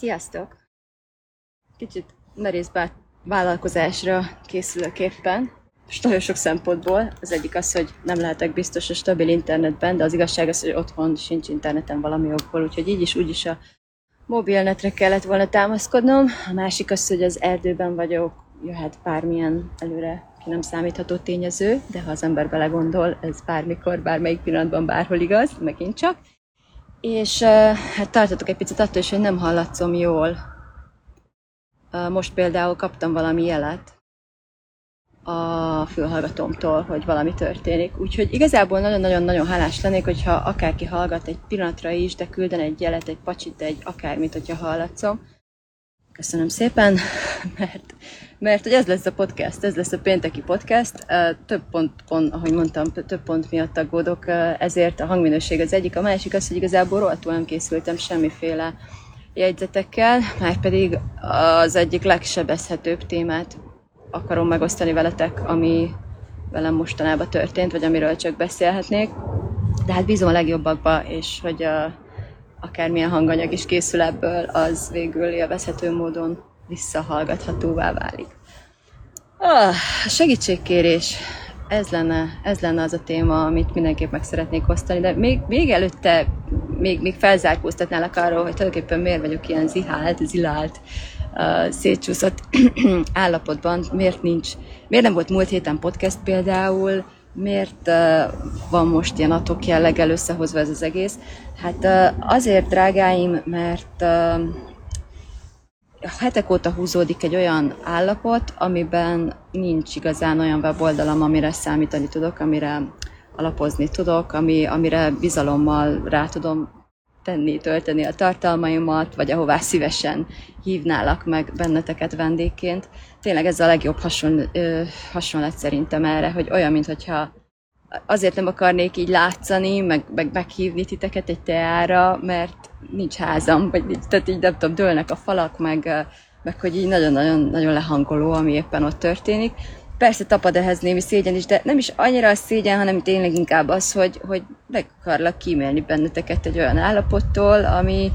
Sziasztok! Kicsit merész vállalkozásra készülök éppen, és nagyon sok szempontból. Az egyik az, hogy nem lehetek biztos a stabil internetben, de az igazság az, hogy otthon sincs interneten valami okból, úgyhogy így is úgy is a mobilnetre kellett volna támaszkodnom. A másik az, hogy az erdőben vagyok, jöhet bármilyen előre ki nem számítható tényező, de ha az ember belegondol, ez bármikor, bármelyik pillanatban, bárhol igaz, megint csak. És hát tartatok egy picit attól is, hogy nem hallatszom jól. Most például kaptam valami jelet a fülhallgatómtól, hogy valami történik. Úgyhogy igazából nagyon-nagyon-nagyon hálás lennék, hogyha akárki hallgat egy pillanatra is, de külden egy jelet, egy pacsit, egy akármit, hogyha hallatszom. Köszönöm szépen, mert, mert hogy ez lesz a podcast, ez lesz a pénteki podcast. Több pont, pont, ahogy mondtam, több pont miatt aggódok, ezért a hangminőség az egyik. A másik az, hogy igazából rohadtul nem készültem semmiféle jegyzetekkel, már pedig az egyik legsebezhetőbb témát akarom megosztani veletek, ami velem mostanában történt, vagy amiről csak beszélhetnék. De hát bízom a legjobbakba, és hogy a, akármilyen hanganyag is készül ebből, az végül élvezhető módon visszahallgathatóvá válik. Ah, segítségkérés. Ez lenne, ez lenne az a téma, amit mindenképp meg szeretnék osztani, de még, még előtte még, még felzárkóztatnálak arról, hogy tulajdonképpen miért vagyok ilyen zihált, zilált, uh, szétcsúszott állapotban, miért nincs, miért nem volt múlt héten podcast például, miért van most ilyen atok jelleggel összehozva ez az egész? Hát azért, drágáim, mert hetek óta húzódik egy olyan állapot, amiben nincs igazán olyan weboldalam, amire számítani tudok, amire alapozni tudok, ami, amire bizalommal rá tudom tenni, tölteni a tartalmaimat, vagy ahová szívesen hívnálak meg benneteket vendégként. Tényleg ez a legjobb hasonl, ö, hasonlat szerintem erre, hogy olyan, mintha azért nem akarnék így látszani, meg, meg meghívni titeket egy teára, mert nincs házam, vagy tehát így nem tudom, dőlnek a falak, meg, meg hogy így nagyon-nagyon nagyon lehangoló, ami éppen ott történik. Persze tapad ehhez némi szégyen is, de nem is annyira a szégyen, hanem tényleg inkább az, hogy, hogy meg akarlak kímélni benneteket egy olyan állapottól, ami,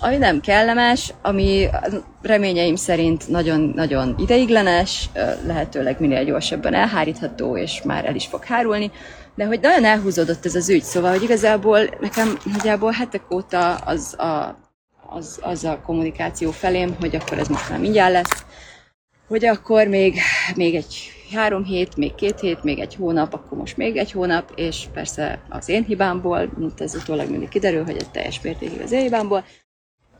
ami nem kellemes, ami reményeim szerint nagyon-nagyon ideiglenes, lehetőleg minél gyorsabban elhárítható, és már el is fog hárulni, de hogy nagyon elhúzódott ez az ügy, szóval, hogy igazából nekem nagyjából hetek óta az a, az, az a kommunikáció felém, hogy akkor ez most már mindjárt lesz, hogy akkor még, még egy három hét, még két hét, még egy hónap, akkor most még egy hónap, és persze az én hibámból, mint ez utólag mindig kiderül, hogy ez teljes mértékig az én hibámból,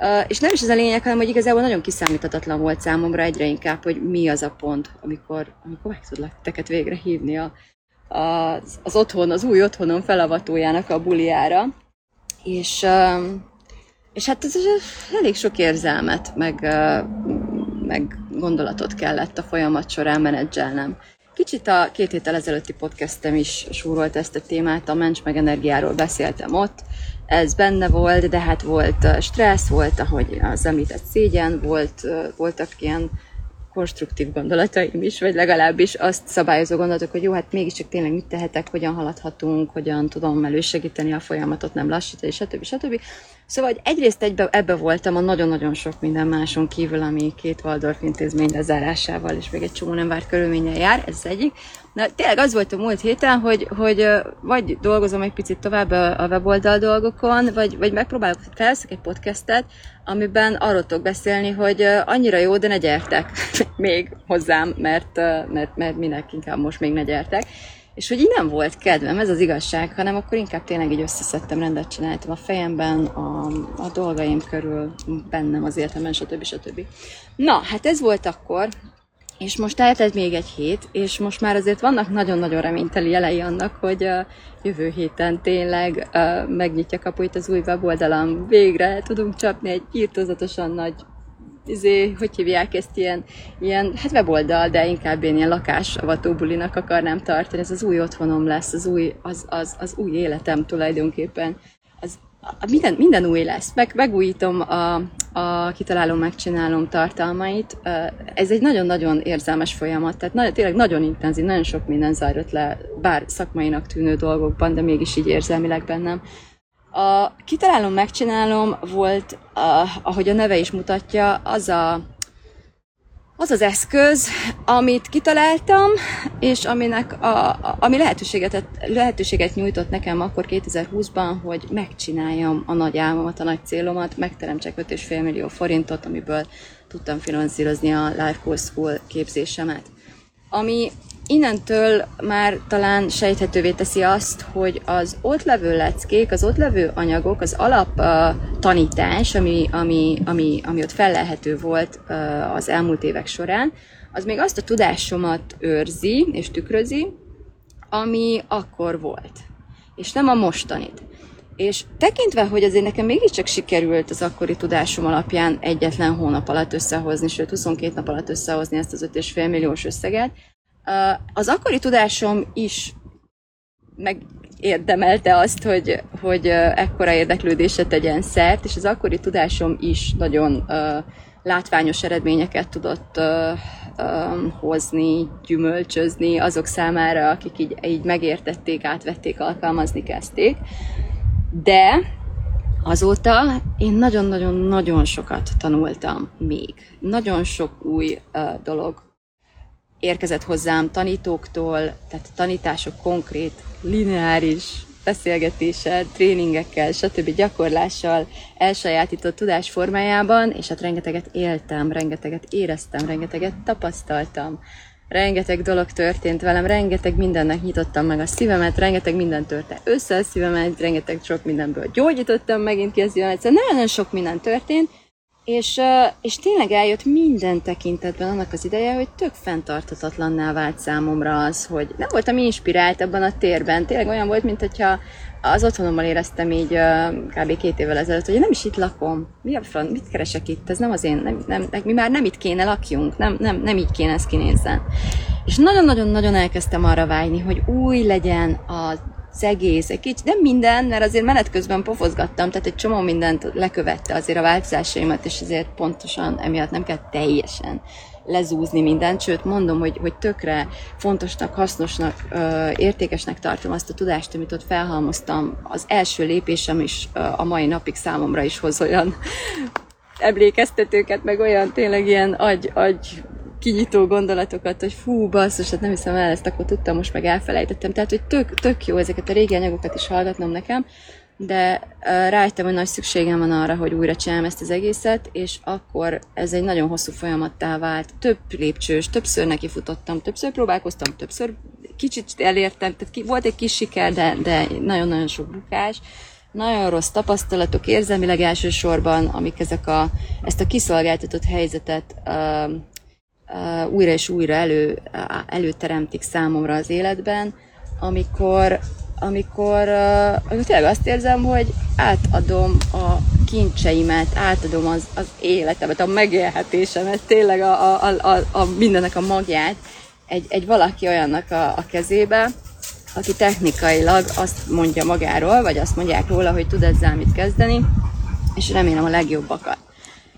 Uh, és nem is ez a lényeg, hanem hogy igazából nagyon kiszámíthatatlan volt számomra egyre inkább, hogy mi az a pont, amikor, amikor meg tudlak teket végre hívni a, a, az otthon, az új otthonom felavatójának a buliára. És, uh, és hát ez elég sok érzelmet, meg, uh, meg gondolatot kellett a folyamat során menedzselnem. Kicsit a két héttel ezelőtti podcastem is súrolt ezt a témát, a mencs meg energiáról beszéltem ott, ez benne volt, de hát volt stressz, volt, ahogy az említett szégyen, volt, voltak ilyen konstruktív gondolataim is, vagy legalábbis azt szabályozó gondolatok, hogy jó, hát mégiscsak tényleg mit tehetek, hogyan haladhatunk, hogyan tudom elősegíteni a folyamatot, nem lassítani, stb. stb. Szóval egyrészt egybe, ebbe voltam a nagyon-nagyon sok minden máson kívül, ami két Waldorf intézmény lezárásával és még egy csomó nem várt körülménnyel jár, ez az egyik. Na, tényleg az volt a múlt héten, hogy, hogy vagy dolgozom egy picit tovább a weboldal dolgokon, vagy, vagy megpróbálok, felveszek egy podcastet, amiben arról tudok beszélni, hogy annyira jó, de ne gyertek még hozzám, mert, mert, mert minek inkább most még ne gyertek. És hogy így nem volt kedvem, ez az igazság, hanem akkor inkább tényleg így összeszedtem, rendet csináltam a fejemben, a, a dolgaim körül, bennem az életemben, stb. stb. Na, hát ez volt akkor, és most eltelt még egy hét, és most már azért vannak nagyon-nagyon reményteli jelei annak, hogy a jövő héten tényleg uh, megnyitja kapuit az új weboldalam. Végre tudunk csapni egy írtózatosan nagy izé, hogy hívják ezt, ilyen, ilyen hát weboldal, de inkább én ilyen lakásavatóbulinak akarnám tartani. Ez az új otthonom lesz, az új, az, az, az új életem tulajdonképpen. Minden, minden új lesz. Meg, megújítom a, a kitalálom, megcsinálom tartalmait. Ez egy nagyon-nagyon érzelmes folyamat, tehát nagyon, tényleg nagyon intenzív, nagyon sok minden zajlott le, bár szakmainak tűnő dolgokban, de mégis így érzelmileg bennem. A kitalálom, megcsinálom volt, ahogy a neve is mutatja, az a az az eszköz, amit kitaláltam, és aminek a, ami lehetőséget, lehetőséget nyújtott nekem akkor 2020-ban, hogy megcsináljam a nagy álmomat, a nagy célomat, megteremtsek 5,5 millió forintot, amiből tudtam finanszírozni a Life Course School képzésemet. Ami innentől már talán sejthetővé teszi azt, hogy az ott levő leckék, az ott levő anyagok, az alap tanítás, ami, ami, ami, ami ott fellelhető volt az elmúlt évek során, az még azt a tudásomat őrzi és tükrözi, ami akkor volt, és nem a mostanit. És tekintve, hogy azért nekem mégiscsak sikerült az akkori tudásom alapján egyetlen hónap alatt összehozni, sőt 22 nap alatt összehozni ezt az 5,5 milliós összeget, az akkori tudásom is megérdemelte azt, hogy, hogy ekkora érdeklődésre tegyen szert, és az akkori tudásom is nagyon látványos eredményeket tudott hozni, gyümölcsözni azok számára, akik így, így megértették, átvették, alkalmazni kezdték. De azóta én nagyon-nagyon-nagyon sokat tanultam még. Nagyon sok új uh, dolog érkezett hozzám tanítóktól, tehát tanítások konkrét, lineáris beszélgetéssel, tréningekkel, stb. gyakorlással elsajátított tudás formájában, és hát rengeteget éltem, rengeteget éreztem, rengeteget tapasztaltam, rengeteg dolog történt velem, rengeteg mindennek nyitottam meg a szívemet, rengeteg minden törte össze a szívemet, rengeteg sok mindenből gyógyítottam megint ki a szívemet, szóval nagyon-nagyon sok minden történt, és, és tényleg eljött minden tekintetben annak az ideje, hogy tök fenntarthatatlanná vált számomra az, hogy nem voltam inspirált abban a térben. Tényleg olyan volt, mint hogyha az otthonommal éreztem így kb. két évvel ezelőtt, hogy nem is itt lakom. Mi a front, mit keresek itt? Ez nem az én, nem, nem, mi már nem itt kéne lakjunk, nem, nem, nem így kéne ez kinézzen. És nagyon-nagyon-nagyon elkezdtem arra vágyni, hogy új legyen a az egész, egy kicsit, nem minden, mert azért menet közben pofozgattam, tehát egy csomó mindent lekövette azért a változásaimat, és ezért pontosan emiatt nem kell teljesen lezúzni mindent, sőt mondom, hogy, hogy tökre fontosnak, hasznosnak, értékesnek tartom azt a tudást, amit ott felhalmoztam. Az első lépésem is a mai napig számomra is hoz olyan emlékeztetőket, meg olyan tényleg ilyen agy, agy kinyitó gondolatokat, hogy fú, basszus, hát nem hiszem el, ezt akkor tudtam, most meg elfelejtettem. Tehát, hogy tök, tök jó ezeket a régi anyagokat is hallgatnom nekem, de rájöttem, hogy nagy szükségem van arra, hogy újra csinálom ezt az egészet, és akkor ez egy nagyon hosszú folyamattá vált. Több lépcsős, többször nekifutottam, többször próbálkoztam, többször kicsit elértem, tehát ki, volt egy kis siker, de, de nagyon-nagyon sok bukás. Nagyon rossz tapasztalatok érzelmileg elsősorban, amik ezek a, ezt a kiszolgáltatott helyzetet uh, újra és újra elő, uh, előteremtik számomra az életben, amikor, amikor uh, tényleg azt érzem, hogy átadom a kincseimet, átadom az, az életemet, a megélhetésemet, tényleg a, a, a, a mindennek a magját egy, egy valaki olyannak a, a kezébe, aki technikailag azt mondja magáról, vagy azt mondják róla, hogy tud ezzel mit kezdeni, és remélem a legjobbakat.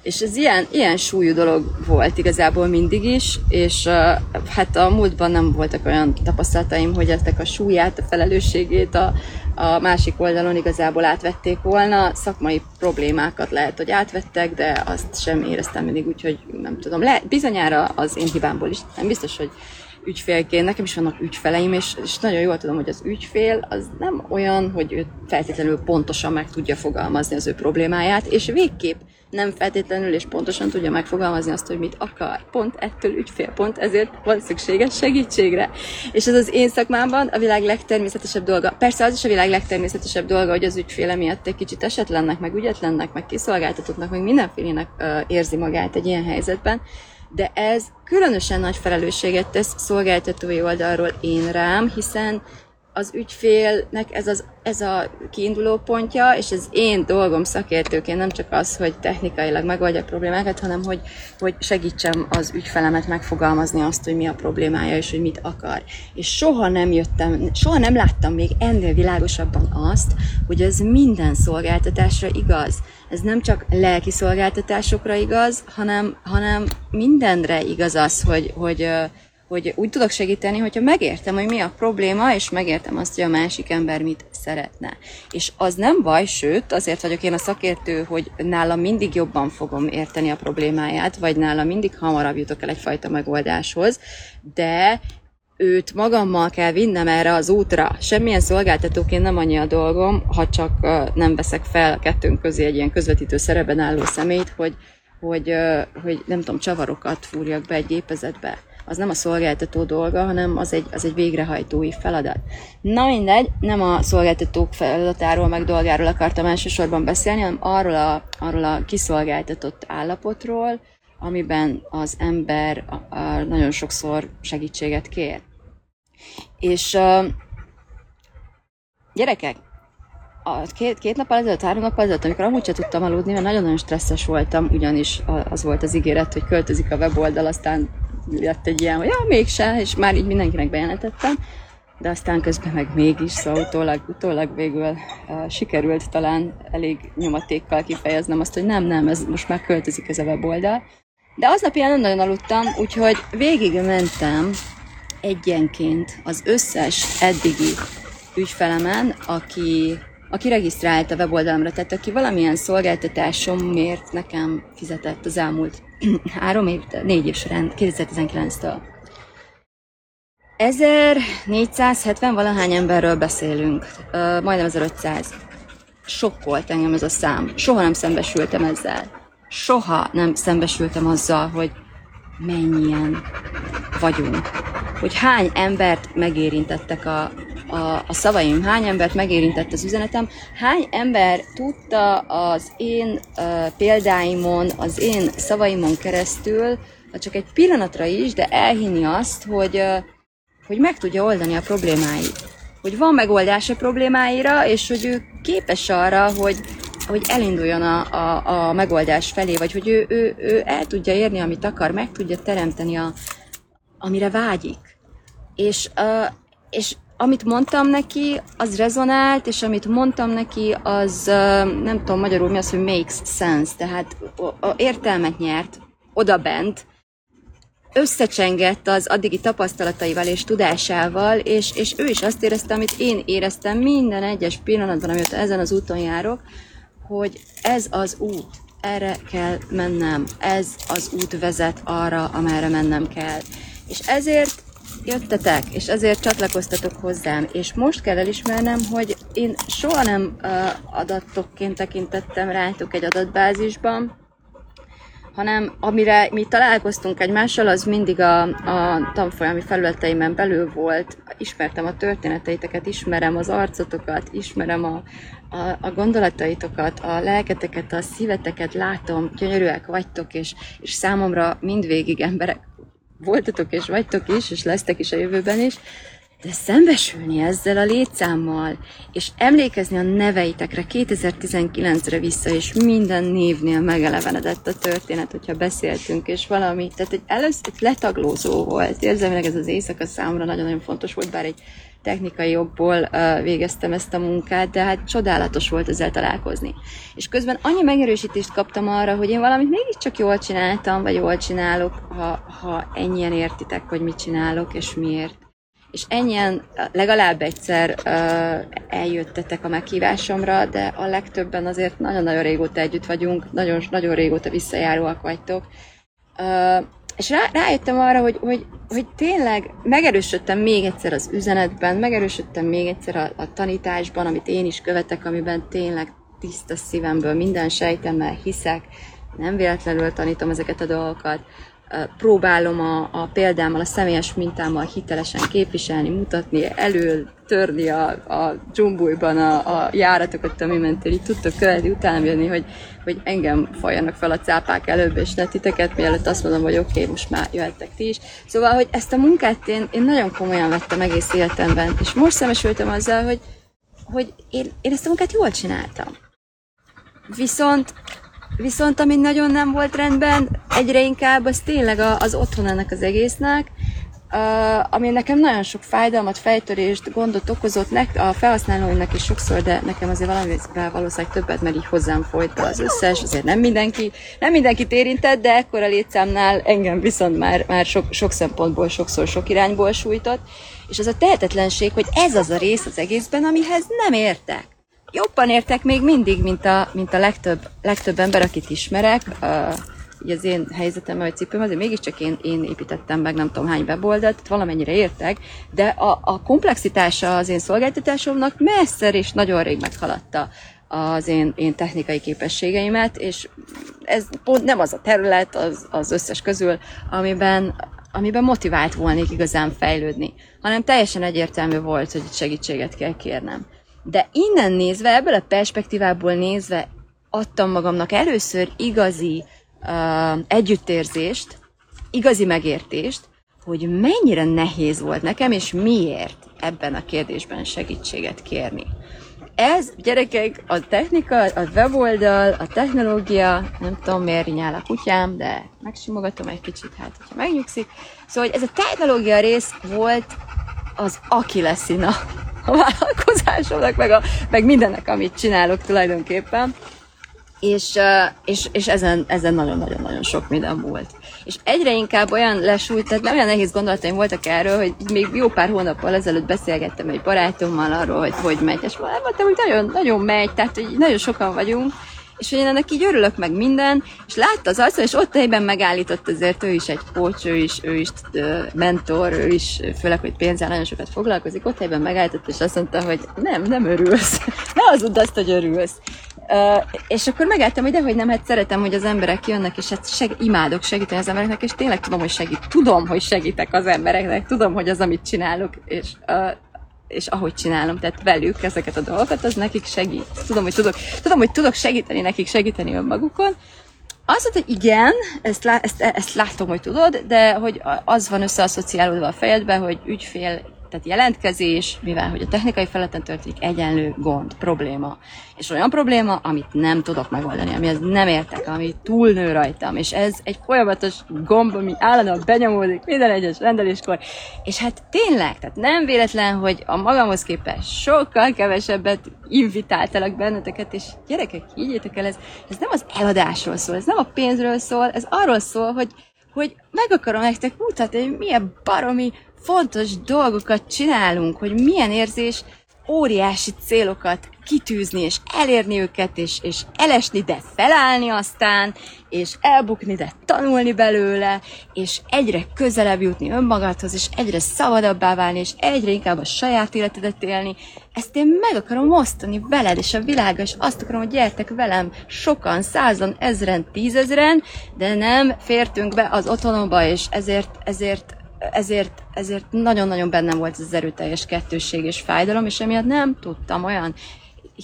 És ez ilyen, ilyen súlyú dolog volt igazából mindig is, és uh, hát a múltban nem voltak olyan tapasztalataim, hogy eztek a súlyát, a felelősségét a, a másik oldalon igazából átvették volna. Szakmai problémákat lehet, hogy átvettek, de azt sem éreztem mindig úgy, hogy nem tudom. Le, bizonyára az én hibámból is, nem biztos, hogy ügyfélként, nekem is vannak ügyfeleim, és, és nagyon jól tudom, hogy az ügyfél az nem olyan, hogy ő feltétlenül pontosan meg tudja fogalmazni az ő problémáját, és végképp nem feltétlenül és pontosan tudja megfogalmazni azt, hogy mit akar. Pont ettől ügyfél, pont ezért van szükséges segítségre. És ez az én szakmámban a világ legtermészetesebb dolga. Persze az is a világ legtermészetesebb dolga, hogy az ügyféle miatt egy kicsit esetlennek, meg ügyetlennek, meg kiszolgáltatottnak, meg mindenfélének uh, érzi magát egy ilyen helyzetben, De ez különösen nagy felelősséget tesz szolgáltatói oldalról én rám, hiszen az ügyfélnek ez, az, ez a kiinduló pontja, és ez én dolgom szakértőként nem csak az, hogy technikailag megoldja a problémákat, hanem hogy, hogy segítsem az ügyfelemet megfogalmazni azt, hogy mi a problémája, és hogy mit akar. És soha nem jöttem, soha nem láttam még ennél világosabban azt, hogy ez minden szolgáltatásra igaz. Ez nem csak lelki szolgáltatásokra igaz, hanem, hanem mindenre igaz az, hogy, hogy hogy úgy tudok segíteni, hogyha megértem, hogy mi a probléma, és megértem azt, hogy a másik ember mit szeretne. És az nem baj, sőt, azért vagyok én a szakértő, hogy nálam mindig jobban fogom érteni a problémáját, vagy nálam mindig hamarabb jutok el egyfajta megoldáshoz, de őt magammal kell vinnem erre az útra. Semmilyen szolgáltatóként nem annyi a dolgom, ha csak nem veszek fel a kettőnk közé egy ilyen közvetítő szerepben álló szemét, hogy, hogy, hogy nem tudom, csavarokat fúrjak be egy gépezetbe az nem a szolgáltató dolga, hanem az egy, az egy végrehajtói feladat. Na mindegy, nem a szolgáltatók feladatáról, meg dolgáról akartam elsősorban beszélni, hanem arról a, arról a kiszolgáltatott állapotról, amiben az ember nagyon sokszor segítséget kér. És uh, gyerekek, a két, két nap ezelőtt, három nap ezelőtt, amikor amúgy sem tudtam aludni, mert nagyon-nagyon stresszes voltam, ugyanis az volt az ígéret, hogy költözik a weboldal, aztán lett egy ilyen, hogy ja, mégse, és már így mindenkinek bejelentettem, de aztán közben meg mégis, szóval utólag, utólag végül uh, sikerült talán elég nyomatékkal kifejeznem azt, hogy nem, nem, ez most már költözik ez a weboldal. De aznap ilyen nem nagyon aludtam, úgyhogy végig mentem egyenként az összes eddigi ügyfelemen, aki aki regisztrált a weboldalamra, tehát aki valamilyen szolgáltatásomért nekem fizetett az elmúlt három év, négy év során, 2019-től. 1470 valahány emberről beszélünk, majdnem 1500. Sokkolt engem ez a szám. Soha nem szembesültem ezzel. Soha nem szembesültem azzal, hogy mennyien vagyunk. Hogy hány embert megérintettek a, a, a szavaim, hány embert megérintett az üzenetem, hány ember tudta az én uh, példáimon, az én szavaimon keresztül, csak egy pillanatra is, de elhinni azt, hogy, uh, hogy meg tudja oldani a problémáit. Hogy van megoldás a problémáira, és hogy ő képes arra, hogy, hogy elinduljon a, a, a megoldás felé, vagy hogy ő, ő, ő el tudja érni, amit akar, meg tudja teremteni, a, amire vágyik. És, uh, és amit mondtam neki, az rezonált, és amit mondtam neki, az nem tudom magyarul mi az, hogy makes sense, tehát a, értelmet nyert oda bent, összecsengett az addigi tapasztalataival és tudásával, és, és ő is azt érezte, amit én éreztem minden egyes pillanatban, amióta ezen az úton járok, hogy ez az út, erre kell mennem, ez az út vezet arra, amerre mennem kell. És ezért jöttetek, és ezért csatlakoztatok hozzám. És most kell elismernem, hogy én soha nem uh, adatokként tekintettem rátok egy adatbázisban, hanem amire mi találkoztunk egymással, az mindig a, a tanfolyami felületeimen belül volt. Ismertem a történeteiteket, ismerem az arcotokat, ismerem a, a, a gondolataitokat, a lelketeket, a szíveteket, látom, gyönyörűek vagytok, és, és számomra mindvégig emberek voltatok és vagytok is, és lesztek is a jövőben is, de szembesülni ezzel a létszámmal, és emlékezni a neveitekre 2019-re vissza, és minden névnél megelevenedett a történet, hogyha beszéltünk, és valami, tehát egy először letaglózó volt. Érzelmileg ez az éjszaka számomra nagyon-nagyon fontos volt, bár egy technikai okból uh, végeztem ezt a munkát, de hát csodálatos volt ezzel találkozni. És közben annyi megerősítést kaptam arra, hogy én valamit mégiscsak jól csináltam, vagy jól csinálok, ha, ha ennyien értitek, hogy mit csinálok, és miért. És ennyien legalább egyszer eljöttetek a meghívásomra, de a legtöbben azért nagyon-nagyon régóta együtt vagyunk, nagyon, nagyon régóta visszajáróak vagytok. És rá, rájöttem arra, hogy, hogy, hogy tényleg megerősödtem még egyszer az üzenetben, megerősödtem még egyszer a, a tanításban, amit én is követek, amiben tényleg tiszta szívemből minden sejtemmel hiszek, nem véletlenül tanítom ezeket a dolgokat. Próbálom a, a példámmal, a személyes mintámmal hitelesen képviselni, mutatni, elő törni a, a dzsumbújban a, a járatokat, ami mentén így tudtok követni, utána jönni, hogy, hogy engem folyjanak fel a cápák előbb, és ne titeket, mielőtt azt mondom, hogy oké, okay, most már jöhettek ti is. Szóval, hogy ezt a munkát én, én nagyon komolyan vettem egész életemben, és most szembesültem azzal, hogy, hogy én, én ezt a munkát jól csináltam. Viszont Viszont ami nagyon nem volt rendben, egyre inkább az tényleg az otthon ennek az egésznek, ami nekem nagyon sok fájdalmat, fejtörést, gondot okozott nek, a felhasználóinak is sokszor, de nekem azért valamivel valószínűleg többet, mert így hozzám folyt az összes, azért nem mindenki, nem mindenkit érintett, de ekkora létszámnál engem viszont már, már sok, sok szempontból, sokszor sok irányból sújtott, és az a tehetetlenség, hogy ez az a rész az egészben, amihez nem értek jobban értek még mindig, mint a, mint a legtöbb, legtöbb ember, akit ismerek. Uh, így az én helyzetem, vagy cipőm, azért mégiscsak én, én építettem meg nem tudom hány weboldalt, valamennyire értek, de a, a komplexitása az én szolgáltatásomnak messze és nagyon rég meghaladta az én, én technikai képességeimet, és ez pont nem az a terület az, az összes közül, amiben, amiben motivált volnék igazán fejlődni, hanem teljesen egyértelmű volt, hogy segítséget kell kérnem. De innen nézve, ebből a perspektívából nézve adtam magamnak először igazi uh, együttérzést, igazi megértést, hogy mennyire nehéz volt nekem, és miért ebben a kérdésben segítséget kérni. Ez, gyerekek, a technika, a weboldal, a technológia, nem tudom miért nyál a kutyám, de megsimogatom egy kicsit, hát hogyha megnyugszik. Szóval, hogy ez a technológia rész volt az aki leszina a vállalkozásomnak, meg, a, meg mindennek, amit csinálok tulajdonképpen. És, és, és ezen, ezen nagyon-nagyon-nagyon sok minden volt. És egyre inkább olyan lesújt, tehát nem olyan nehéz gondolataim voltak erről, hogy még jó pár hónappal ezelőtt beszélgettem egy barátommal arról, hogy hogy megy, és mondtam, hogy nagyon, nagyon megy, tehát hogy nagyon sokan vagyunk, és hogy én ennek így örülök meg minden, és látta az arcon, és ott helyben megállított azért ő is egy coach, ő is, ő is mentor, ő is, főleg, hogy pénzzel nagyon sokat foglalkozik, ott helyben megállított, és azt mondta, hogy nem, nem örülsz. Ne az azt, hogy örülsz. Uh, és akkor megálltam, hogy dehogy nem, hát szeretem, hogy az emberek jönnek, és hát seg- imádok segíteni az embereknek, és tényleg tudom, hogy segít. Tudom, hogy segítek az embereknek, tudom, hogy az, amit csinálok, és uh, és ahogy csinálom, tehát velük ezeket a dolgokat, az nekik segít. Tudom, hogy tudok, tudom, hogy tudok segíteni nekik, segíteni önmagukon. Az, hogy igen, ezt, ezt, ezt látom, hogy tudod, de hogy az van összeasszociálódva a fejedben, hogy ügyfél tehát jelentkezés, mivel hogy a technikai feleten történik egyenlő gond, probléma. És olyan probléma, amit nem tudok megoldani, amihez nem értek, ami túlnő rajtam. És ez egy folyamatos gomb, ami állandóan benyomódik minden egyes rendeléskor. És hát tényleg, tehát nem véletlen, hogy a magamhoz képest sokkal kevesebbet invitáltalak benneteket, és gyerekek, higgyétek el, ez, ez nem az eladásról szól, ez nem a pénzről szól, ez arról szól, hogy hogy meg akarom nektek mutatni, hogy milyen baromi fontos dolgokat csinálunk, hogy milyen érzés óriási célokat kitűzni, és elérni őket, és, és elesni, de felállni aztán, és elbukni, de tanulni belőle, és egyre közelebb jutni önmagadhoz, és egyre szabadabbá válni, és egyre inkább a saját életedet élni. Ezt én meg akarom osztani veled, és a világa, és azt akarom, hogy gyertek velem sokan, százan, ezren, tízezren, de nem fértünk be az otthonomba, és ezért, ezért ezért, ezért nagyon-nagyon bennem volt az erőteljes kettősség és fájdalom, és emiatt nem tudtam olyan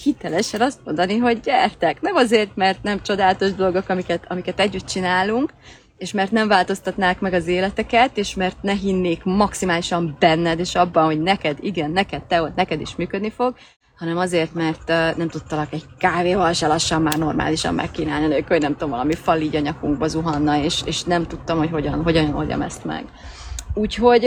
hitelesen azt mondani, hogy gyertek. Nem azért, mert nem csodálatos dolgok, amiket, amiket együtt csinálunk, és mert nem változtatnák meg az életeket, és mert ne hinnék maximálisan benned, és abban, hogy neked, igen, neked, te ott, neked is működni fog, hanem azért, mert nem tudtalak egy kávéval se lassan már normálisan megkínálni, nélkül, hogy nem tudom, valami fal így a nyakunkba zuhanna, és, és nem tudtam, hogy hogyan, hogyan oldjam ezt meg. Úgyhogy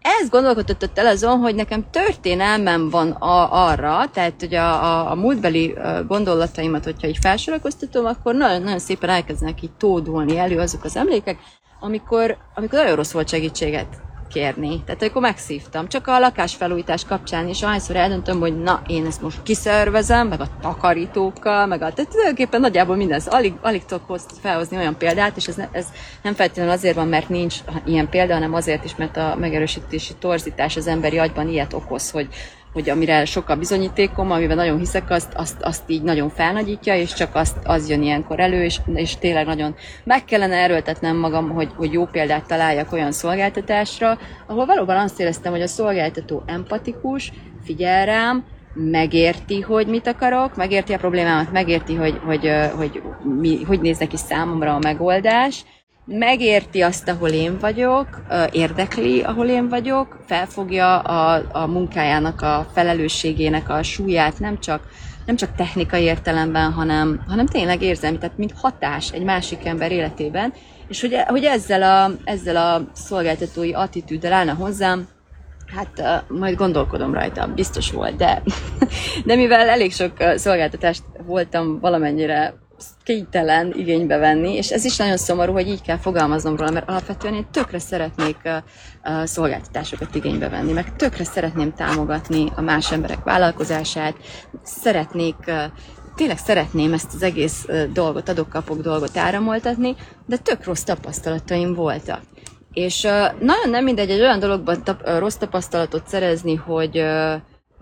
ez gondolkodott el azon, hogy nekem történelmem van a, arra, tehát hogy a, a, a múltbeli gondolataimat, hogyha így felsorakoztatom, akkor nagyon, nagyon szépen elkezdenek így tódulni elő azok az emlékek, amikor, amikor nagyon rossz volt segítséget kérni. Tehát akkor megszívtam. Csak a lakásfelújítás kapcsán is ahányszor eldöntöm, hogy na, én ezt most kiszervezem, meg a takarítókkal, meg a... Tehát tulajdonképpen nagyjából minden. Alig, alig tudok felhozni olyan példát, és ez, ne, ez nem feltétlenül azért van, mert nincs ilyen példa, hanem azért is, mert a megerősítési torzítás az emberi agyban ilyet okoz, hogy hogy amire sokkal bizonyítékom, amiben nagyon hiszek, azt, azt, azt így nagyon felnagyítja, és csak azt, az jön ilyenkor elő, és, és tényleg nagyon meg kellene erőltetnem magam, hogy, hogy jó példát találjak olyan szolgáltatásra, ahol valóban azt éreztem, hogy a szolgáltató empatikus, figyel rám, megérti, hogy mit akarok, megérti a problémámat, megérti, hogy hogy, hogy, mi, hogy néz neki számomra a megoldás, megérti azt, ahol én vagyok, érdekli, ahol én vagyok, felfogja a, a munkájának, a felelősségének a súlyát, nem csak, nem csak technikai értelemben, hanem, hanem tényleg érzelmi, tehát mint hatás egy másik ember életében, és hogy, hogy ezzel, a, ezzel a szolgáltatói attitűddel állna hozzám, Hát majd gondolkodom rajta, biztos volt, de, de mivel elég sok szolgáltatást voltam valamennyire kénytelen igénybe venni, és ez is nagyon szomorú, hogy így kell fogalmaznom róla, mert alapvetően én tökre szeretnék szolgáltatásokat igénybe venni, meg tökre szeretném támogatni a más emberek vállalkozását, szeretnék tényleg szeretném ezt az egész dolgot, adok-kapok dolgot áramoltatni, de tök rossz tapasztalataim voltak. És nagyon nem mindegy egy olyan dologban tap, rossz tapasztalatot szerezni, hogy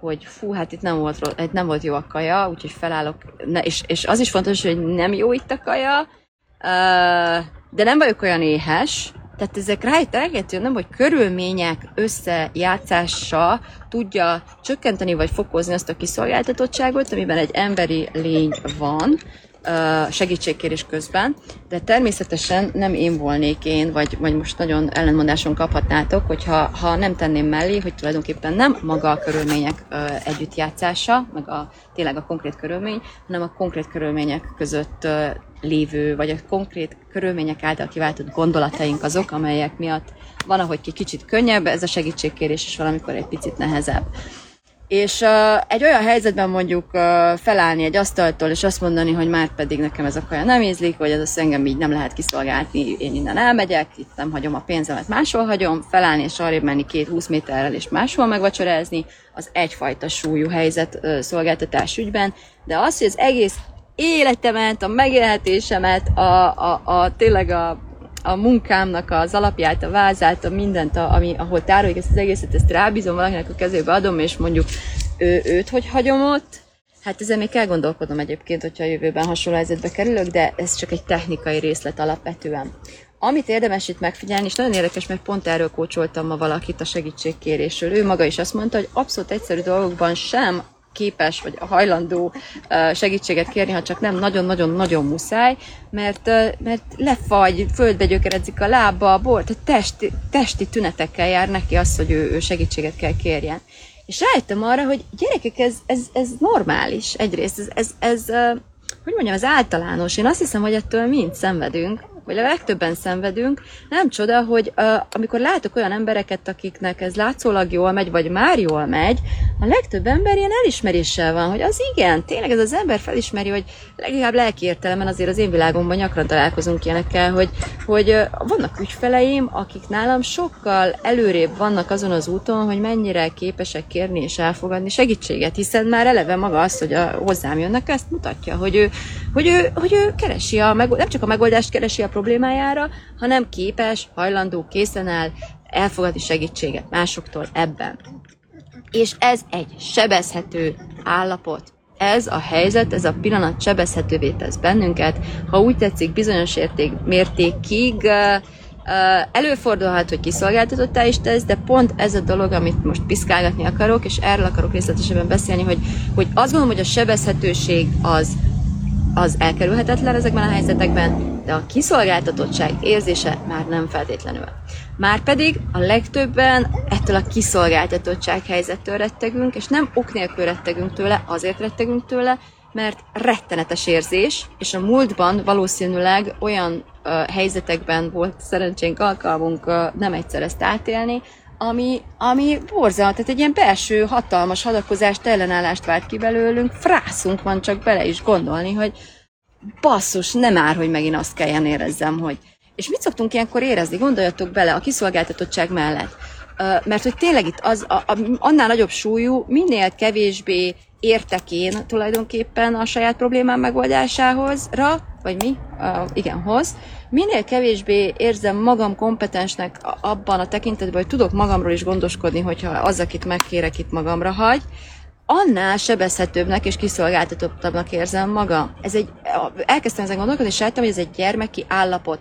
hogy fú, hát itt nem volt, itt nem volt jó a kaja, úgyhogy felállok, ne, és, és az is fontos, hogy nem jó itt a kaja, uh, de nem vagyok olyan éhes, tehát ezek rájtelgető, nem, hogy körülmények összejátszása tudja csökkenteni vagy fokozni azt a kiszolgáltatottságot, amiben egy emberi lény van, segítségkérés közben, de természetesen nem én volnék én, vagy, vagy most nagyon ellenmondáson kaphatnátok, hogyha ha nem tenném mellé, hogy tulajdonképpen nem maga a körülmények együttjátszása, meg a, tényleg a konkrét körülmény, hanem a konkrét körülmények között lévő, vagy a konkrét körülmények által kiváltott gondolataink azok, amelyek miatt van, ahogy ki kicsit könnyebb, ez a segítségkérés is valamikor egy picit nehezebb. És uh, egy olyan helyzetben mondjuk uh, felállni egy asztaltól, és azt mondani, hogy már pedig nekem ez a kaja nem ízlik, vagy ez az engem így nem lehet kiszolgálni, én innen elmegyek, itt nem hagyom a pénzemet, máshol hagyom, felállni és arrébb menni két 20 méterrel és máshol megvacsorázni, az egyfajta súlyú helyzet uh, szolgáltatás ügyben, de az, hogy az egész életemet, a megélhetésemet, a, a, a tényleg a a munkámnak az alapját, a vázát, a mindent, a, ami, ahol tároljuk ezt az egészet, ezt rábízom valakinek a kezébe adom, és mondjuk ő, őt hogy hagyom ott, Hát ezzel még kell gondolkodnom egyébként, hogyha a jövőben hasonló helyzetbe kerülök, de ez csak egy technikai részlet alapvetően. Amit érdemes itt megfigyelni, és nagyon érdekes, mert pont erről kócsoltam ma valakit a segítségkérésről. Ő maga is azt mondta, hogy abszolút egyszerű dolgokban sem képes vagy hajlandó segítséget kérni, ha csak nem nagyon-nagyon-nagyon muszáj, mert, mert lefagy, földbe gyökeredzik a lába, a bor, tehát testi, testi tünetekkel jár neki az, hogy ő, ő segítséget kell kérjen. És rájöttem arra, hogy gyerekek, ez, ez, ez normális egyrészt, ez, ez, ez, hogy mondjam, az általános. Én azt hiszem, hogy ettől mind szenvedünk, vagy a legtöbben szenvedünk, nem csoda, hogy uh, amikor látok olyan embereket, akiknek ez látszólag jól megy, vagy már jól megy, a legtöbb ember ilyen elismeréssel van, hogy az igen, tényleg ez az ember felismeri, hogy legalább lelki értelemben azért az én világomban gyakran találkozunk ilyenekkel, hogy, hogy uh, vannak ügyfeleim, akik nálam sokkal előrébb vannak azon az úton, hogy mennyire képesek kérni és elfogadni segítséget, hiszen már eleve maga az, hogy a, hozzám jönnek, ezt mutatja, hogy ő, hogy ő, hogy ő keresi a megoldást, nem csak a megoldást keresi a problémájára, hanem képes, hajlandó, készen áll elfogadni segítséget másoktól ebben. És ez egy sebezhető állapot. Ez a helyzet, ez a pillanat sebezhetővé tesz bennünket, ha úgy tetszik, bizonyos érték, mértékig uh, előfordulhat, hogy kiszolgáltatottá is tesz, de pont ez a dolog, amit most piszkálgatni akarok, és erről akarok részletesebben beszélni, hogy, hogy azt gondolom, hogy a sebezhetőség az az elkerülhetetlen ezekben a helyzetekben, de a kiszolgáltatottság érzése már nem feltétlenül. Márpedig a legtöbben ettől a kiszolgáltatottság helyzettől rettegünk, és nem ok nélkül rettegünk tőle, azért rettegünk tőle, mert rettenetes érzés, és a múltban valószínűleg olyan uh, helyzetekben volt szerencsénk alkalmunk uh, nem egyszer ezt átélni, ami, ami borzalmas, tehát egy ilyen belső hatalmas hadakozást, ellenállást vált ki belőlünk, frászunk van csak bele is gondolni, hogy basszus, nem ár, hogy megint azt kelljen érezzem, hogy... És mit szoktunk ilyenkor érezni? Gondoljatok bele a kiszolgáltatottság mellett. Mert hogy tényleg itt az, a, a, annál nagyobb súlyú, minél kevésbé értek én tulajdonképpen a saját problémám megoldásához, vagy mi, uh, igen, hoz, minél kevésbé érzem magam kompetensnek abban a tekintetben, hogy tudok magamról is gondoskodni, hogyha az, akit megkérek, itt magamra hagy, annál sebezhetőbbnek és kiszolgáltatottabbnak érzem magam. Ez egy, elkezdtem ezen gondolkodni, és rájöttem, hogy ez egy gyermeki állapot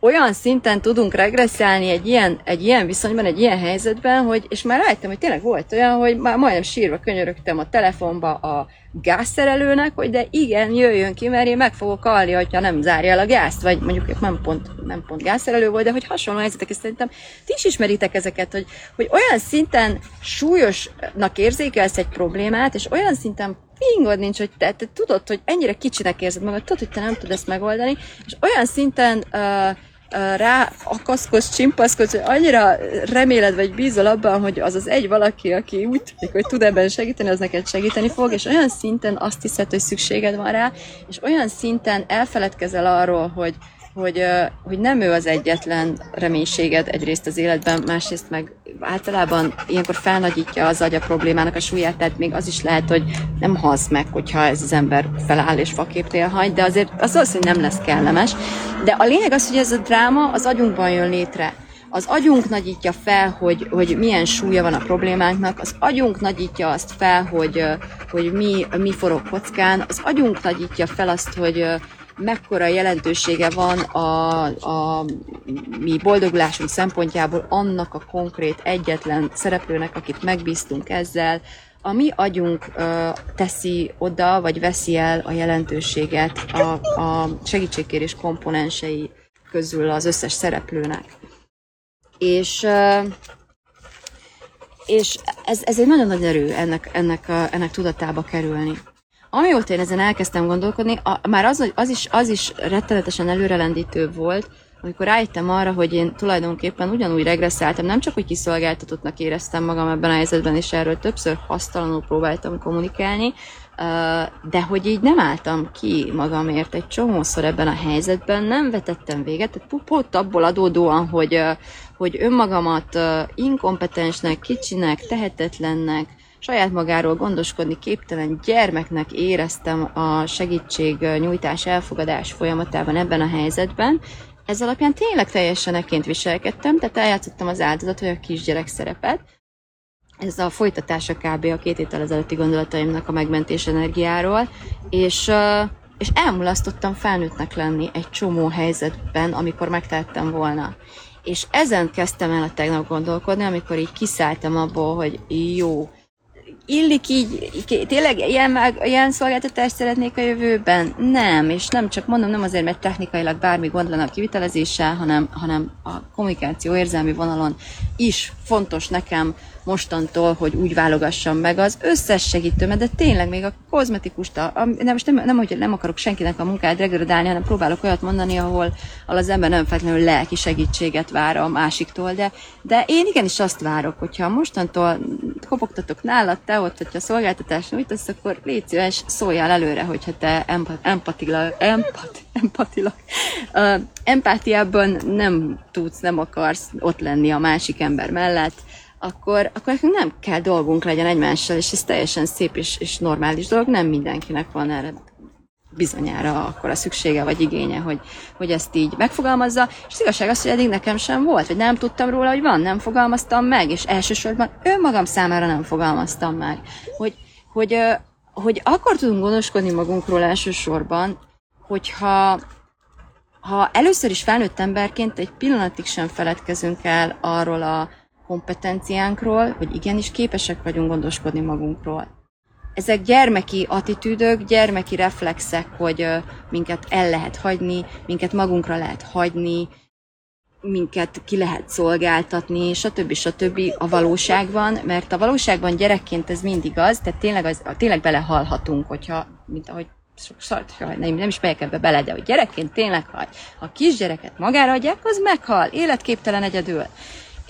olyan szinten tudunk regresszálni egy ilyen, egy ilyen viszonyban, egy ilyen helyzetben, hogy, és már rájöttem, hogy tényleg volt olyan, hogy már majdnem sírva könyörögtem a telefonba a gázszerelőnek, hogy de igen, jöjjön ki, mert én meg fogok alni, hogyha nem zárja el a gázt, vagy mondjuk nem pont, nem pont gázszerelő volt, de hogy hasonló helyzetek, és szerintem ti is ismeritek ezeket, hogy, hogy olyan szinten súlyosnak érzékelsz egy problémát, és olyan szinten pingod nincs, hogy te, te tudod, hogy ennyire kicsinek érzed magad, tudod, hogy te nem tudod ezt megoldani, és olyan szinten uh, rá akaszkodsz, csimpaszkodsz, hogy annyira reméled vagy bízol abban, hogy az az egy valaki, aki úgy tűnik, hogy tud ebben segíteni, az neked segíteni fog, és olyan szinten azt hiszed, hogy szükséged van rá, és olyan szinten elfeledkezel arról, hogy, hogy, hogy nem ő az egyetlen reménységed egyrészt az életben, másrészt meg általában ilyenkor felnagyítja az agy a problémának a súlyát, tehát még az is lehet, hogy nem halsz meg, hogyha ez az ember feláll és faképtél hagy, de azért az az, hogy nem lesz kellemes. De a lényeg az, hogy ez a dráma az agyunkban jön létre. Az agyunk nagyítja fel, hogy, hogy milyen súlya van a problémánknak, az agyunk nagyítja azt fel, hogy, hogy mi, mi forog kockán, az agyunk nagyítja fel azt, hogy, mekkora jelentősége van a, a mi boldogulásunk szempontjából annak a konkrét egyetlen szereplőnek, akit megbíztunk ezzel, a mi agyunk ö, teszi oda, vagy veszi el a jelentőséget a, a segítségkérés komponensei közül az összes szereplőnek. És, ö, és ez, ez egy nagyon nagy erő ennek, ennek, a, ennek tudatába kerülni. Amióta én ezen elkezdtem gondolkodni, a, már az, az, is, az is rettenetesen előrelendítő volt, amikor rájöttem arra, hogy én tulajdonképpen ugyanúgy regresszáltam, nem csak, hogy kiszolgáltatottnak éreztem magam ebben a helyzetben, és erről többször hasztalanul próbáltam kommunikálni, de hogy így nem álltam ki magamért egy csomószor ebben a helyzetben, nem vetettem véget, tehát pont abból adódóan, hogy, hogy önmagamat inkompetensnek, kicsinek, tehetetlennek, saját magáról gondoskodni képtelen gyermeknek éreztem a segítségnyújtás elfogadás folyamatában ebben a helyzetben, ez alapján tényleg teljesen eként viselkedtem, tehát eljátszottam az áldozat vagy a kisgyerek szerepet. Ez a folytatása kb. a két héttel ezelőtti gondolataimnak a megmentés energiáról, és, és elmulasztottam felnőttnek lenni egy csomó helyzetben, amikor megtettem volna. És ezen kezdtem el a tegnap gondolkodni, amikor így kiszálltam abból, hogy jó, illik így, tényleg ilyen, ilyen szolgáltatást szeretnék a jövőben? Nem, és nem csak mondom, nem azért, mert technikailag bármi gond lenne a kivitelezéssel, hanem, hanem a kommunikáció érzelmi vonalon is fontos nekem mostantól, hogy úgy válogassam meg az összes segítőmet, de tényleg még a kozmetikust, a, a, nem, most nem, nem, hogy nem akarok senkinek a munkáját degradálni, hanem próbálok olyat mondani, ahol, ahol az ember nem feltétlenül lelki segítséget vár a másiktól, de, de én igenis azt várok, hogyha mostantól kopogtatok nálad, te ott, hogyha szolgáltatást nyújtasz, akkor légy szíves, szóljál előre, hogyha te empatilag, empat, empatilag, uh, empátiában nem tudsz, nem akarsz ott lenni a másik ember mellett, akkor, akkor nekünk nem kell dolgunk legyen egymással, és ez teljesen szép és, és normális dolog, nem mindenkinek van erre bizonyára akkor a szüksége vagy igénye, hogy, hogy ezt így megfogalmazza, és az igazság az, hogy eddig nekem sem volt, vagy nem tudtam róla, hogy van, nem fogalmaztam meg, és elsősorban önmagam számára nem fogalmaztam meg, hogy, hogy, hogy akkor tudunk gondoskodni magunkról elsősorban, hogyha ha először is felnőtt emberként egy pillanatig sem feledkezünk el arról a kompetenciánkról, hogy igenis képesek vagyunk gondoskodni magunkról. Ezek gyermeki attitűdök, gyermeki reflexek, hogy minket el lehet hagyni, minket magunkra lehet hagyni, minket ki lehet szolgáltatni, stb. stb. a valóságban, mert a valóságban gyerekként ez mindig az, tehát tényleg, az, tényleg belehalhatunk, hogyha, mint ahogy sokszor, nem, nem is megyek ebbe bele, de hogy gyerekként tényleg. Ha a kisgyereket magára adják, az meghal, életképtelen egyedül.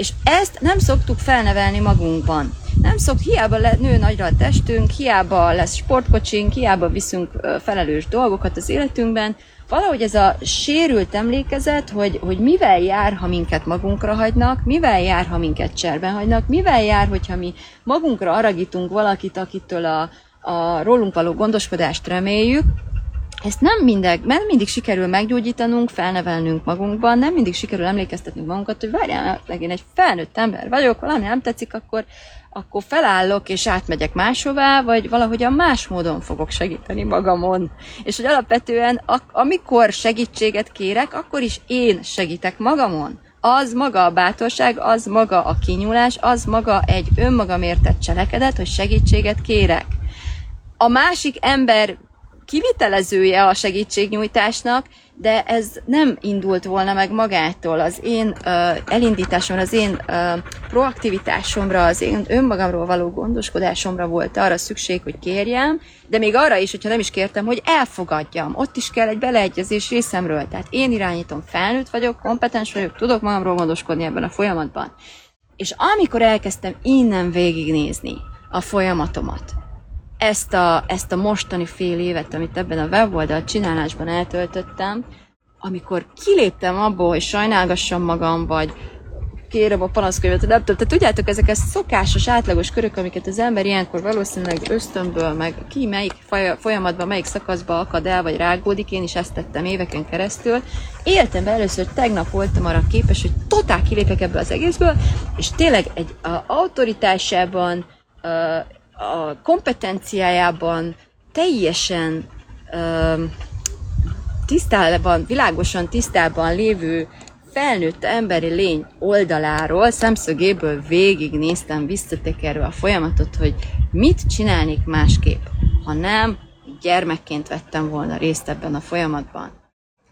És ezt nem szoktuk felnevelni magunkban. Nem szok, hiába le, nő nagyra a testünk, hiába lesz sportkocsink, hiába viszünk felelős dolgokat az életünkben, valahogy ez a sérült emlékezet, hogy, hogy mivel jár, ha minket magunkra hagynak, mivel jár, ha minket cserben hagynak, mivel jár, hogyha mi magunkra aragítunk valakit, akitől a, a rólunk való gondoskodást reméljük, ezt nem mindig, mert mindig sikerül meggyógyítanunk, felnevelnünk magunkban, nem mindig sikerül emlékeztetnünk magunkat, hogy várjál, meg én egy felnőtt ember vagyok, valami nem tetszik, akkor, akkor felállok és átmegyek máshová, vagy valahogyan más módon fogok segíteni magamon. És hogy alapvetően, amikor segítséget kérek, akkor is én segítek magamon. Az maga a bátorság, az maga a kinyúlás, az maga egy önmagamértett cselekedet, hogy segítséget kérek. A másik ember kivitelezője a segítségnyújtásnak, de ez nem indult volna meg magától. Az én uh, elindításomra, az én uh, proaktivitásomra, az én önmagamról való gondoskodásomra volt arra szükség, hogy kérjem, de még arra is, hogyha nem is kértem, hogy elfogadjam. Ott is kell egy beleegyezés részemről. Tehát én irányítom, felnőtt vagyok, kompetens vagyok, tudok magamról gondoskodni ebben a folyamatban. És amikor elkezdtem innen végignézni a folyamatomat, ezt a, ezt a mostani fél évet, amit ebben a weboldal csinálásban eltöltöttem, amikor kiléptem abból, hogy sajnálgassam magam, vagy kérem a panaszkönyvet, nem tudom, tehát tudjátok, ezek a szokásos, átlagos körök, amiket az ember ilyenkor valószínűleg ösztönből, meg ki melyik folyamatban, melyik szakaszba akad el, vagy rágódik, én is ezt tettem éveken keresztül. Éltem be először, tegnap voltam arra képes, hogy totál kilépek ebből az egészből, és tényleg egy a, autoritásában, a kompetenciájában teljesen tisztában, világosan tisztában lévő felnőtt emberi lény oldaláról, szemszögéből végignéztem, visszatekerve a folyamatot, hogy mit csinálnék másképp, ha nem gyermekként vettem volna részt ebben a folyamatban.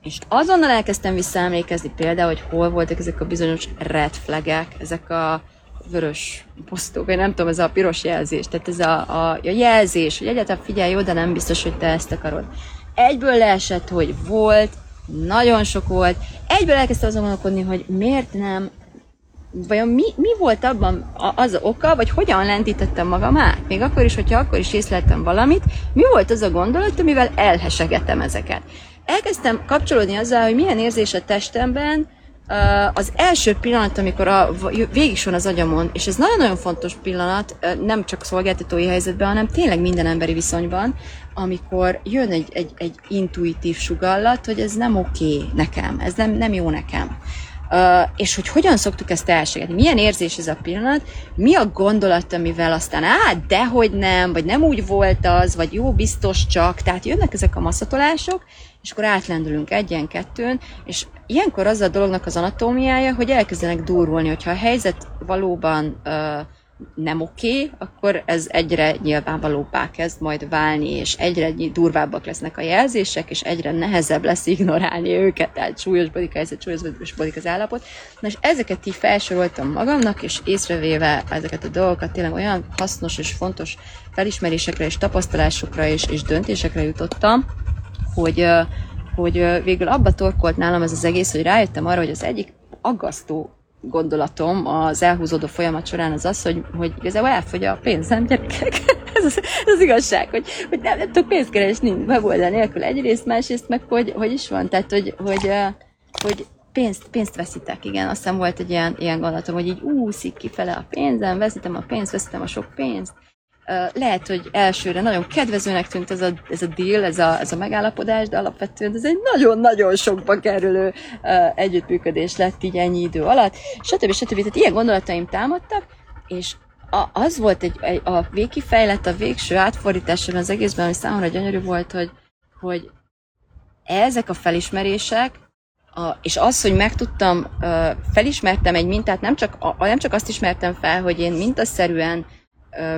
És azonnal elkezdtem visszaemlékezni például, hogy hol voltak ezek a bizonyos red flagek, ezek a vörös posztók, vagy nem tudom, ez a piros jelzés, tehát ez a, a, a jelzés, hogy egyáltalán figyelj oda, nem biztos, hogy te ezt akarod. Egyből leesett, hogy volt, nagyon sok volt, egyből elkezdte azon gondolkodni, hogy miért nem, vajon mi, mi volt abban az oka, vagy hogyan lendítettem magam át? Még akkor is, hogyha akkor is észleltem valamit, mi volt az a gondolat, amivel elhesegetem ezeket? Elkezdtem kapcsolódni azzal, hogy milyen érzés a testemben, az első pillanat, amikor a, végig van az agyamon, és ez nagyon-nagyon fontos pillanat, nem csak szolgáltatói helyzetben, hanem tényleg minden emberi viszonyban, amikor jön egy, egy, egy intuitív sugallat, hogy ez nem oké okay nekem, ez nem, nem jó nekem. Uh, és hogy hogyan szoktuk ezt elségetni, milyen érzés ez a pillanat, mi a gondolat, amivel aztán, á, dehogy nem, vagy nem úgy volt az, vagy jó, biztos csak, tehát jönnek ezek a maszatolások, és akkor átlendülünk egyen-kettőn, és ilyenkor az a dolognak az anatómiája, hogy elkezdenek durulni, hogyha a helyzet valóban uh, nem oké, okay, akkor ez egyre nyilvánvalóbbá kezd majd válni, és egyre durvábbak lesznek a jelzések, és egyre nehezebb lesz ignorálni őket, tehát súlyosbodik a helyzet, súlyosbodik az állapot. Na és ezeket így felsoroltam magamnak, és észrevéve ezeket a dolgokat tényleg olyan hasznos és fontos felismerésekre és tapasztalásokra és, és döntésekre jutottam, hogy, hogy végül abba torkolt nálam ez az egész, hogy rájöttem arra, hogy az egyik aggasztó gondolatom az elhúzódó folyamat során az az, hogy, hogy igazából elfogy a pénzem, gyerekek. ez, az, ez az igazság, hogy, hogy nem, nem tudok pénzt keresni megoldani nélkül egyrészt, másrészt meg hogy, hogy is van, tehát hogy, hogy, hogy pénzt, pénzt veszítek, igen. Azt hiszem volt egy ilyen, ilyen gondolatom, hogy így úszik kifele a pénzem, veszítem a pénzt, veszítem a sok pénzt, lehet, hogy elsőre nagyon kedvezőnek tűnt ez a, ez a deal, ez a, ez a megállapodás, de alapvetően ez egy nagyon-nagyon sokba kerülő együttműködés lett így ennyi idő alatt, stb. stb. Tehát ilyen gondolataim támadtak, és a, az volt egy, egy, a végkifejlet, a végső átfordítása az egészben, ami számomra gyönyörű volt, hogy, hogy ezek a felismerések, a, és az, hogy megtudtam, felismertem egy mintát, nem csak, a, nem csak azt ismertem fel, hogy én mintaszerűen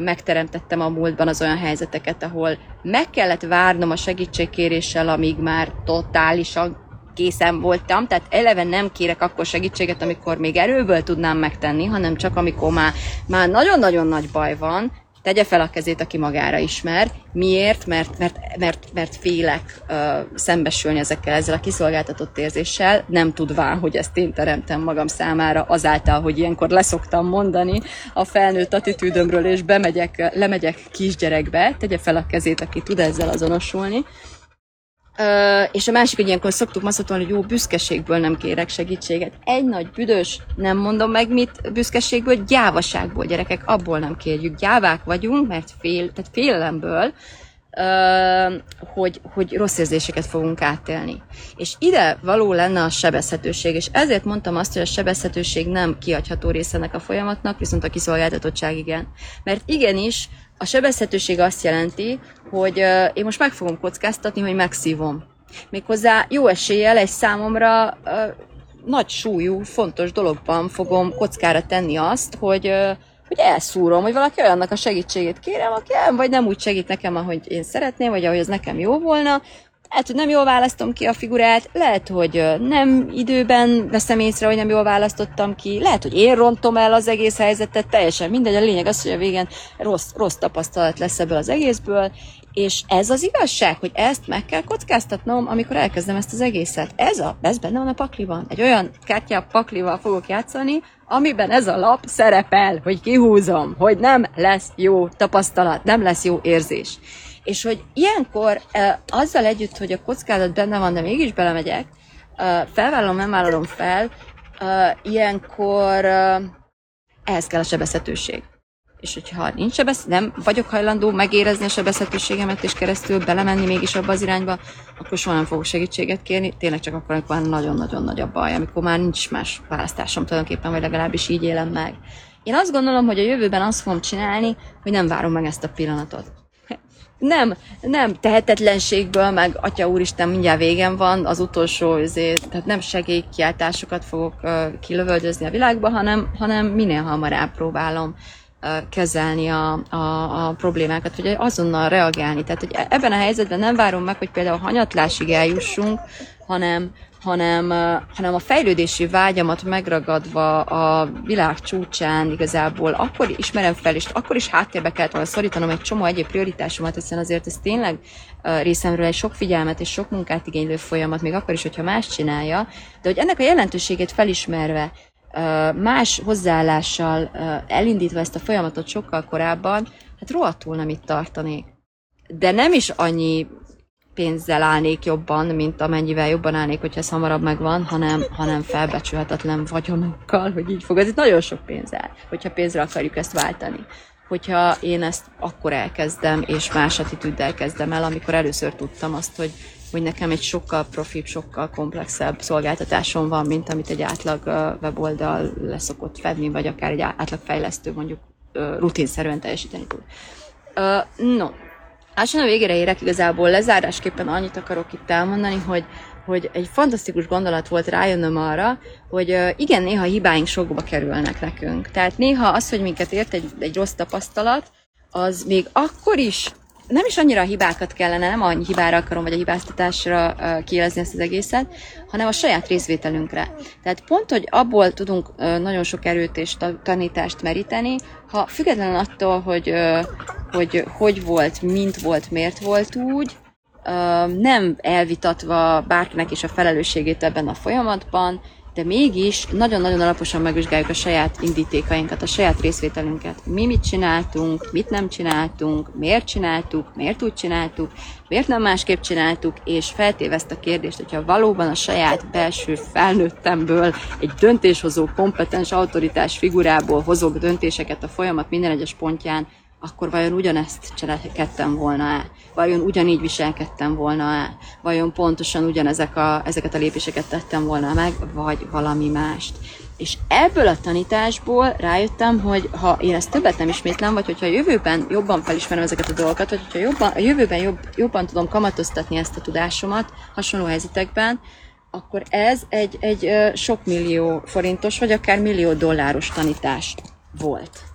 megteremtettem a múltban az olyan helyzeteket, ahol meg kellett várnom a segítségkéréssel, amíg már totálisan készen voltam, tehát eleve nem kérek akkor segítséget, amikor még erőből tudnám megtenni, hanem csak amikor már, már nagyon-nagyon nagy baj van, tegye fel a kezét, aki magára ismer. Miért? Mert, mert, mert, mert félek uh, szembesülni ezekkel, ezzel a kiszolgáltatott érzéssel, nem tudván, hogy ezt én teremtem magam számára, azáltal, hogy ilyenkor leszoktam mondani a felnőtt attitűdömről, és bemegyek, lemegyek kisgyerekbe, tegye fel a kezét, aki tud ezzel azonosulni. És a másik, hogy ilyenkor szoktuk maszatolni, hogy jó, büszkeségből nem kérek segítséget. Egy nagy büdös, nem mondom meg mit, büszkeségből, gyávaságból, gyerekek, abból nem kérjük. Gyávák vagyunk, mert fél, tehát félelemből hogy, hogy rossz érzéseket fogunk átélni. És ide való lenne a sebezhetőség, és ezért mondtam azt, hogy a sebezhetőség nem kiadható része ennek a folyamatnak, viszont a kiszolgáltatottság igen. Mert igenis, a sebezhetőség azt jelenti, hogy én most meg fogom kockáztatni, hogy megszívom. Méghozzá jó eséllyel egy számomra nagy súlyú, fontos dologban fogom kockára tenni azt, hogy hogy elszúrom, hogy valaki olyannak a segítségét kérem, aki el, vagy nem úgy segít nekem, ahogy én szeretném, vagy ahogy az nekem jó volna, lehet, hogy nem jól választom ki a figurát, lehet, hogy nem időben veszem észre, hogy nem jól választottam ki, lehet, hogy én rontom el az egész helyzetet, teljesen mindegy, a lényeg az, hogy a végén rossz, rossz tapasztalat lesz ebből az egészből, és ez az igazság, hogy ezt meg kell kockáztatnom, amikor elkezdem ezt az egészet. Ez, a, ez benne van a pakliban. Egy olyan kártya paklival fogok játszani, amiben ez a lap szerepel, hogy kihúzom, hogy nem lesz jó tapasztalat, nem lesz jó érzés. És hogy ilyenkor azzal együtt, hogy a kockázat benne van, de mégis belemegyek, felvállalom, nem vállalom fel, ilyenkor ehhez kell a sebezhetőség és hogyha nincs sebesz, nem vagyok hajlandó megérezni a sebezhetőségemet, és keresztül belemenni mégis abba az irányba, akkor soha nem fogok segítséget kérni, tényleg csak akkor, amikor nagyon-nagyon nagy a baj, amikor már nincs más választásom tulajdonképpen, vagy legalábbis így élem meg. Én azt gondolom, hogy a jövőben azt fogom csinálni, hogy nem várom meg ezt a pillanatot. Nem, nem tehetetlenségből, meg Atya Úristen, mindjárt végem van, az utolsó, azért, tehát nem segélykiáltásokat fogok uh, kilövöldözni a világba, hanem, hanem minél hamarabb próbálom kezelni a, a, a problémákat, vagy azonnal reagálni. Tehát, hogy ebben a helyzetben nem várom meg, hogy például hanyatlásig eljussunk, hanem, hanem, hanem a fejlődési vágyamat megragadva a világ csúcsán igazából akkor ismerem fel, és akkor is háttérbe kellett volna szorítanom egy csomó egyéb prioritásomat, hiszen azért ez tényleg részemről egy sok figyelmet és sok munkát igénylő folyamat, még akkor is, hogyha más csinálja, de hogy ennek a jelentőségét felismerve, más hozzáállással elindítva ezt a folyamatot sokkal korábban, hát rohadtul nem itt tartanék. De nem is annyi pénzzel állnék jobban, mint amennyivel jobban állnék, hogyha ez hamarabb megvan, hanem, hanem felbecsülhetetlen vagyonokkal, hogy így fog. Ez itt nagyon sok pénz áll, hogyha pénzre akarjuk ezt váltani. Hogyha én ezt akkor elkezdem, és más attitűddel kezdem el, amikor először tudtam azt, hogy hogy nekem egy sokkal profibb, sokkal komplexebb szolgáltatásom van, mint amit egy átlag weboldal leszokott fedni, vagy akár egy átlag fejlesztő mondjuk rutinszerűen teljesíteni tud. No, Lassan a végére érek igazából lezárásképpen annyit akarok itt elmondani, hogy, hogy egy fantasztikus gondolat volt rájönnöm arra, hogy igen, néha hibáink sokba kerülnek nekünk. Tehát néha az, hogy minket ért egy, egy rossz tapasztalat, az még akkor is nem is annyira a hibákat kellene, nem a hibára akarom, vagy a hibáztatásra kielezni ezt az egészet, hanem a saját részvételünkre. Tehát pont, hogy abból tudunk nagyon sok erőt és tanítást meríteni, ha függetlenül attól, hogy hogy, hogy volt, mint volt, miért volt úgy, nem elvitatva bárkinek is a felelősségét ebben a folyamatban, de mégis nagyon-nagyon alaposan megvizsgáljuk a saját indítékainkat, a saját részvételünket. Mi mit csináltunk, mit nem csináltunk, miért csináltuk, miért úgy csináltuk, miért nem másképp csináltuk, és feltéve ezt a kérdést, hogyha valóban a saját belső felnőttemből egy döntéshozó, kompetens autoritás figurából hozok döntéseket a folyamat minden egyes pontján, akkor vajon ugyanezt cselekedtem volna-e? Vajon ugyanígy viselkedtem volna-e? Vajon pontosan ugyanezek a, ezeket a lépéseket tettem volna meg, vagy valami mást? És ebből a tanításból rájöttem, hogy ha én ezt többet nem ismétlem, vagy hogyha a jövőben jobban felismerem ezeket a dolgokat, vagy hogyha jobban, a jövőben jobb, jobban tudom kamatoztatni ezt a tudásomat hasonló helyzetekben, akkor ez egy, egy sok millió forintos, vagy akár millió dolláros tanítás volt.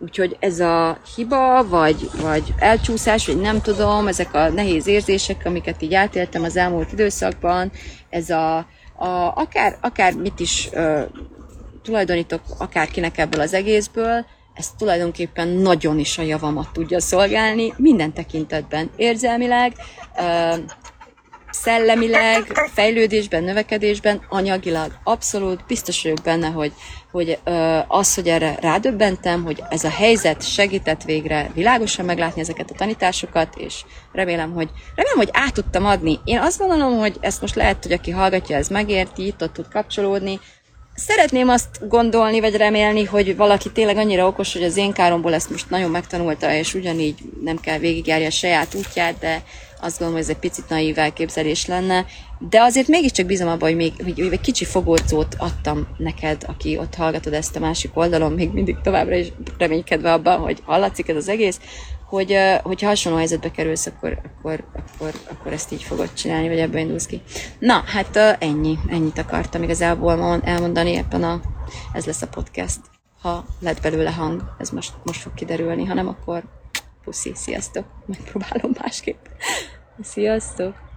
Úgyhogy ez a hiba, vagy, vagy elcsúszás, vagy nem tudom, ezek a nehéz érzések, amiket így átéltem az elmúlt időszakban, ez a, a akár, akár mit is ö, tulajdonítok akárkinek ebből az egészből, ez tulajdonképpen nagyon is a javamat tudja szolgálni, minden tekintetben, érzelmileg, ö, szellemileg, fejlődésben, növekedésben, anyagilag abszolút biztos vagyok benne, hogy, hogy az, hogy erre rádöbbentem, hogy ez a helyzet segített végre világosan meglátni ezeket a tanításokat, és remélem, hogy, remélem, hogy át tudtam adni. Én azt gondolom, hogy ezt most lehet, hogy aki hallgatja, ez megérti, itt ott tud kapcsolódni, szeretném azt gondolni, vagy remélni, hogy valaki tényleg annyira okos, hogy az én káromból ezt most nagyon megtanulta, és ugyanígy nem kell végigjárja a saját útját, de azt gondolom, hogy ez egy picit naív elképzelés lenne. De azért mégiscsak bízom abban, hogy még hogy egy kicsi fogódzót adtam neked, aki ott hallgatod ezt a másik oldalon, még mindig továbbra is reménykedve abban, hogy hallatszik ez az egész, hogy, hogyha hasonló helyzetbe kerülsz, akkor, akkor, akkor, akkor ezt így fogod csinálni, vagy ebből indulsz ki. Na, hát ennyi, ennyit akartam igazából elmondani ebben a, ez lesz a podcast. Ha lett belőle hang, ez most, most fog kiderülni, ha nem, akkor puszi, sziasztok, megpróbálom másképp. Sziasztok!